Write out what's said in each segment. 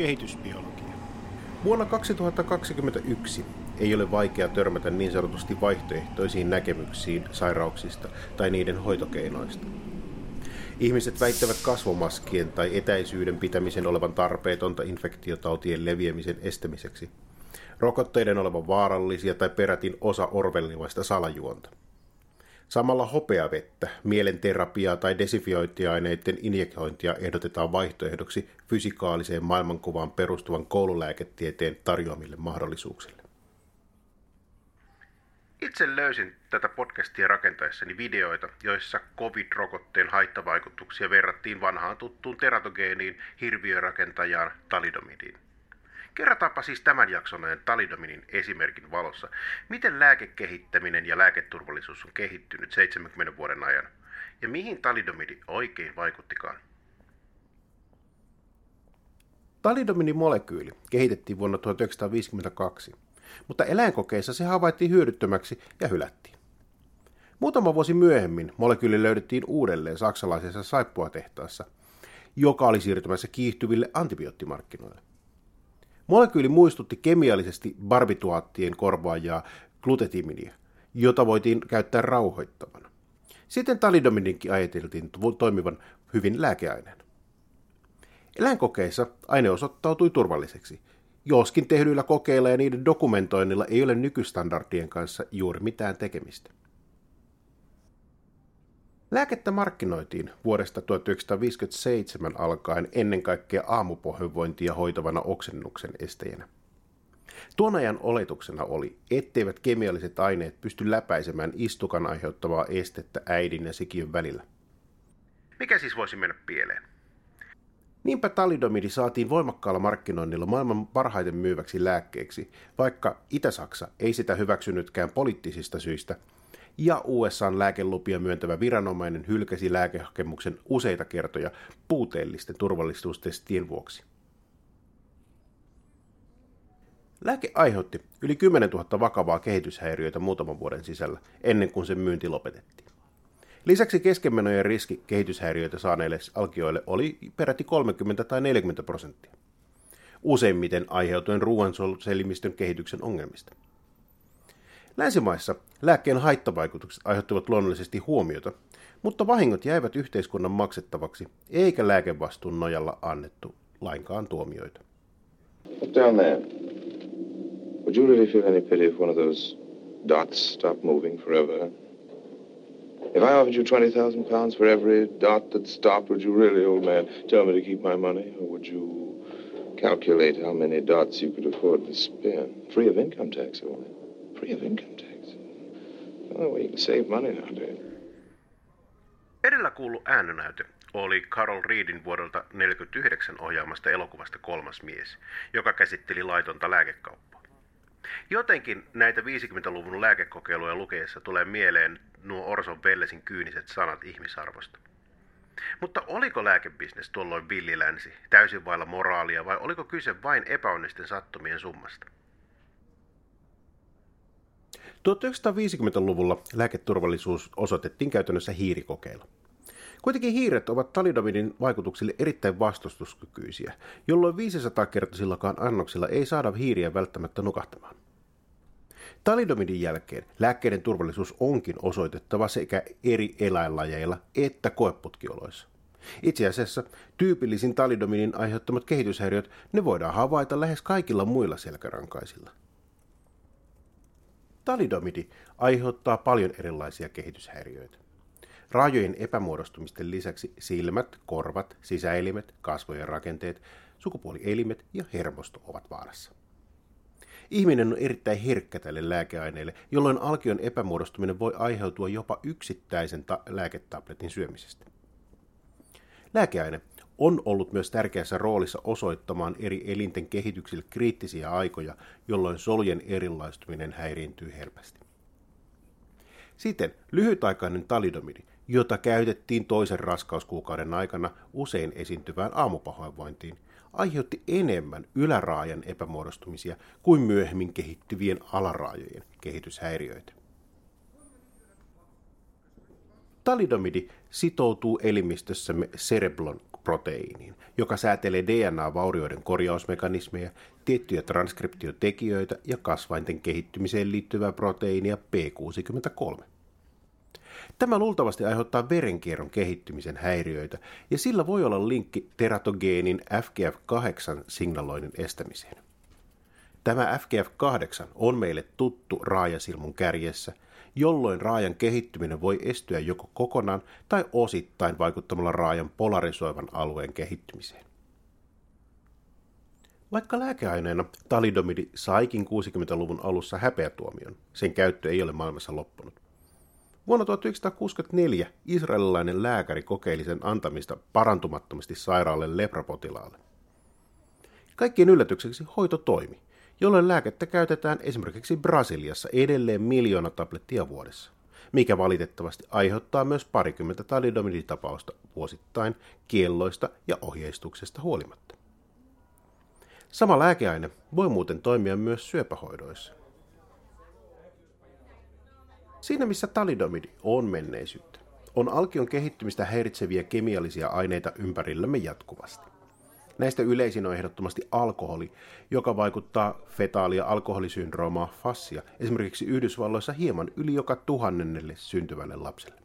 kehitysbiologia. Vuonna 2021 ei ole vaikea törmätä niin sanotusti vaihtoehtoisiin näkemyksiin sairauksista tai niiden hoitokeinoista. Ihmiset väittävät kasvomaskien tai etäisyyden pitämisen olevan tarpeetonta infektiotautien leviämisen estämiseksi, rokotteiden olevan vaarallisia tai perätin osa orvellivaista salajuonta. Samalla hopeavettä, mielenterapiaa tai desifiointiaineiden injekointia ehdotetaan vaihtoehdoksi fysikaaliseen maailmankuvaan perustuvan koululääketieteen tarjoamille mahdollisuuksille. Itse löysin tätä podcastia rakentaessani videoita, joissa COVID-rokotteen haittavaikutuksia verrattiin vanhaan tuttuun teratogeeniin hirviörakentajaan talidomidiin. Kerrataanpa siis tämän jakson ajan talidominin esimerkin valossa, miten lääkekehittäminen ja lääketurvallisuus on kehittynyt 70 vuoden ajan ja mihin talidomidi oikein vaikuttikaan. Talidomidin molekyyli kehitettiin vuonna 1952, mutta eläinkokeissa se havaittiin hyödyttömäksi ja hylättiin. Muutama vuosi myöhemmin molekyyli löydettiin uudelleen saksalaisessa saippuatehtaassa, joka oli siirtymässä kiihtyville antibioottimarkkinoille. Molekyyli muistutti kemiallisesti barbituaattien korvaajaa glutetimidia, jota voitiin käyttää rauhoittavana. Sitten talidomidinkin ajateltiin toimivan hyvin lääkeaineena. Eläinkokeissa aine osoittautui turvalliseksi, joskin tehdyillä kokeilla ja niiden dokumentoinnilla ei ole nykystandardien kanssa juuri mitään tekemistä. Lääkettä markkinoitiin vuodesta 1957 alkaen ennen kaikkea aamupohjovointia hoitavana oksennuksen estäjänä. Tuon ajan oletuksena oli, etteivät kemialliset aineet pysty läpäisemään istukan aiheuttavaa estettä äidin ja sikiön välillä. Mikä siis voisi mennä pieleen? Niinpä talidomidi saatiin voimakkaalla markkinoinnilla maailman parhaiten myyväksi lääkkeeksi, vaikka Itä-Saksa ei sitä hyväksynytkään poliittisista syistä – ja USAn lääkelupia myöntävä viranomainen hylkäsi lääkehakemuksen useita kertoja puuteellisten turvallisuustestien vuoksi. Lääke aiheutti yli 10 000 vakavaa kehityshäiriöitä muutaman vuoden sisällä, ennen kuin sen myynti lopetettiin. Lisäksi keskenmenojen riski kehityshäiriöitä saaneille alkioille oli peräti 30 tai 40 prosenttia, useimmiten aiheutuen ruoanselimistön kehityksen ongelmista. Länsimaissa lääkkeen haittavaikutukset aiheuttivat luonnollisesti huomiota, mutta vahingot jäivät yhteiskunnan maksettavaksi, eikä lääkevastuun nojalla annettu lainkaan tuomioita. Look down there. Would you really feel any pity if one of those dots stopped moving forever? If I offered you 20,000 pounds for every dot that stopped, would you really, old man, tell me to keep my money? Or would you calculate how many dots you could afford to spend? Free of income tax, only Edellä kuulu äännönäyte oli Carol Reedin vuodelta 1949 ohjaamasta elokuvasta Kolmas mies, joka käsitteli laitonta lääkekauppaa. Jotenkin näitä 50-luvun lääkekokeiluja lukeessa tulee mieleen nuo Orson Wellesin kyyniset sanat ihmisarvosta. Mutta oliko lääkebisnes tuolloin villilänsi, täysin vailla moraalia vai oliko kyse vain epäonnisten sattumien summasta? 1950-luvulla lääketurvallisuus osoitettiin käytännössä hiirikokeilla. Kuitenkin hiiret ovat talidomidin vaikutuksille erittäin vastustuskykyisiä, jolloin 500-kertaisillakaan annoksilla ei saada hiiriä välttämättä nukahtamaan. Talidomidin jälkeen lääkkeiden turvallisuus onkin osoitettava sekä eri eläinlajeilla että koeputkioloissa. Itse asiassa tyypillisin talidomidin aiheuttamat kehityshäiriöt ne voidaan havaita lähes kaikilla muilla selkärankaisilla. Talidomidi aiheuttaa paljon erilaisia kehityshäiriöitä. Raajojen epämuodostumisten lisäksi silmät, korvat, sisäelimet, kasvojen rakenteet, sukupuolielimet ja hermosto ovat vaarassa. Ihminen on erittäin herkkä tälle lääkeaineelle, jolloin alkion epämuodostuminen voi aiheutua jopa yksittäisen ta- lääketabletin syömisestä. Lääkeaine on ollut myös tärkeässä roolissa osoittamaan eri elinten kehityksille kriittisiä aikoja, jolloin solujen erilaistuminen häiriintyy helposti. Siten lyhytaikainen talidomidi, jota käytettiin toisen raskauskuukauden aikana usein esiintyvään aamupahoinvointiin, aiheutti enemmän yläraajan epämuodostumisia kuin myöhemmin kehittyvien alaraajojen kehityshäiriöitä. Talidomidi sitoutuu elimistössämme cereblon proteiiniin, joka säätelee DNA-vaurioiden korjausmekanismeja, tiettyjä transkriptiotekijöitä ja kasvainten kehittymiseen liittyvää proteiinia P63. Tämä luultavasti aiheuttaa verenkierron kehittymisen häiriöitä, ja sillä voi olla linkki teratogeenin FGF8-signaloinnin estämiseen. Tämä FGF8 on meille tuttu raajasilmun kärjessä, jolloin raajan kehittyminen voi estyä joko kokonaan tai osittain vaikuttamalla raajan polarisoivan alueen kehittymiseen. Vaikka lääkeaineena talidomidi saikin 60-luvun alussa häpeätuomion, sen käyttö ei ole maailmassa loppunut. Vuonna 1964 israelilainen lääkäri kokeili sen antamista parantumattomasti sairaalle leprapotilaalle. Kaikkien yllätykseksi hoito toimi, jolloin lääkettä käytetään esimerkiksi Brasiliassa edelleen miljoona tablettia vuodessa, mikä valitettavasti aiheuttaa myös parikymmentä talidomiditapausta vuosittain kielloista ja ohjeistuksesta huolimatta. Sama lääkeaine voi muuten toimia myös syöpähoidoissa. Siinä missä talidomidi on menneisyyttä, on alkion kehittymistä häiritseviä kemiallisia aineita ympärillämme jatkuvasti. Näistä yleisin on ehdottomasti alkoholi, joka vaikuttaa fetaalia alkoholisyndroomaa fassia esimerkiksi Yhdysvalloissa hieman yli joka tuhannennelle syntyvälle lapselle.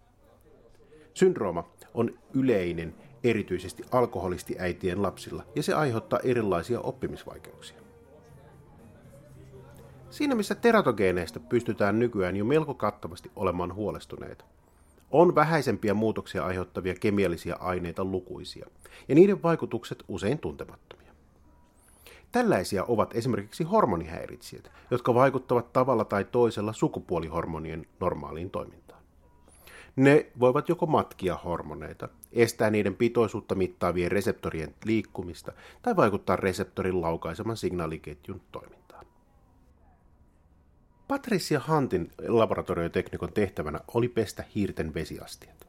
Syndrooma on yleinen erityisesti alkoholistiäitien lapsilla ja se aiheuttaa erilaisia oppimisvaikeuksia. Siinä missä teratogeeneista pystytään nykyään jo melko kattavasti olemaan huolestuneita, on vähäisempiä muutoksia aiheuttavia kemiallisia aineita lukuisia, ja niiden vaikutukset usein tuntemattomia. Tällaisia ovat esimerkiksi hormonihäiritsijät, jotka vaikuttavat tavalla tai toisella sukupuolihormonien normaaliin toimintaan. Ne voivat joko matkia hormoneita, estää niiden pitoisuutta mittaavien reseptorien liikkumista tai vaikuttaa reseptorin laukaiseman signaaliketjun toimintaan. Patricia Huntin laboratorioteknikon tehtävänä oli pestä hiirten vesiastiat.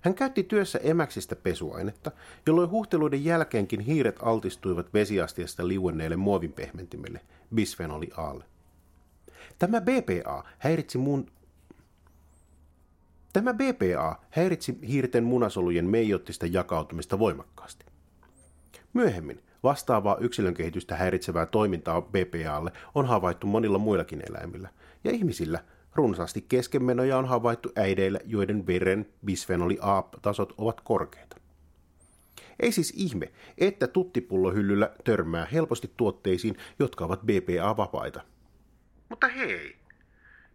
Hän käytti työssä emäksistä pesuainetta, jolloin huhteluiden jälkeenkin hiiret altistuivat vesiastiasta liuenneelle muovinpehmentimelle, bisfenoli Alle. Tämä BPA häiritsi mun Tämä BPA häiritsi hiirten munasolujen meijottista jakautumista voimakkaasti. Myöhemmin Vastaavaa yksilön kehitystä häiritsevää toimintaa BPAlle on havaittu monilla muillakin eläimillä, ja ihmisillä runsaasti keskenmenoja on havaittu äideillä, joiden veren bisfenoli A-tasot ovat korkeita. Ei siis ihme, että tuttipullohyllyllä törmää helposti tuotteisiin, jotka ovat BPA-vapaita. Mutta hei,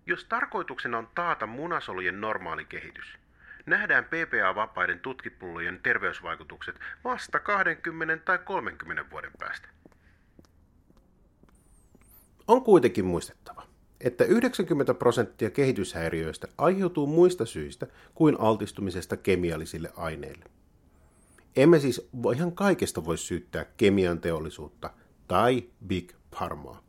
jos tarkoituksena on taata munasolujen normaali kehitys – nähdään PPA-vapaiden tutkipullojen terveysvaikutukset vasta 20 tai 30 vuoden päästä. On kuitenkin muistettava, että 90 prosenttia kehityshäiriöistä aiheutuu muista syistä kuin altistumisesta kemiallisille aineille. Emme siis ihan kaikesta voi syyttää kemian teollisuutta tai Big Pharmaa.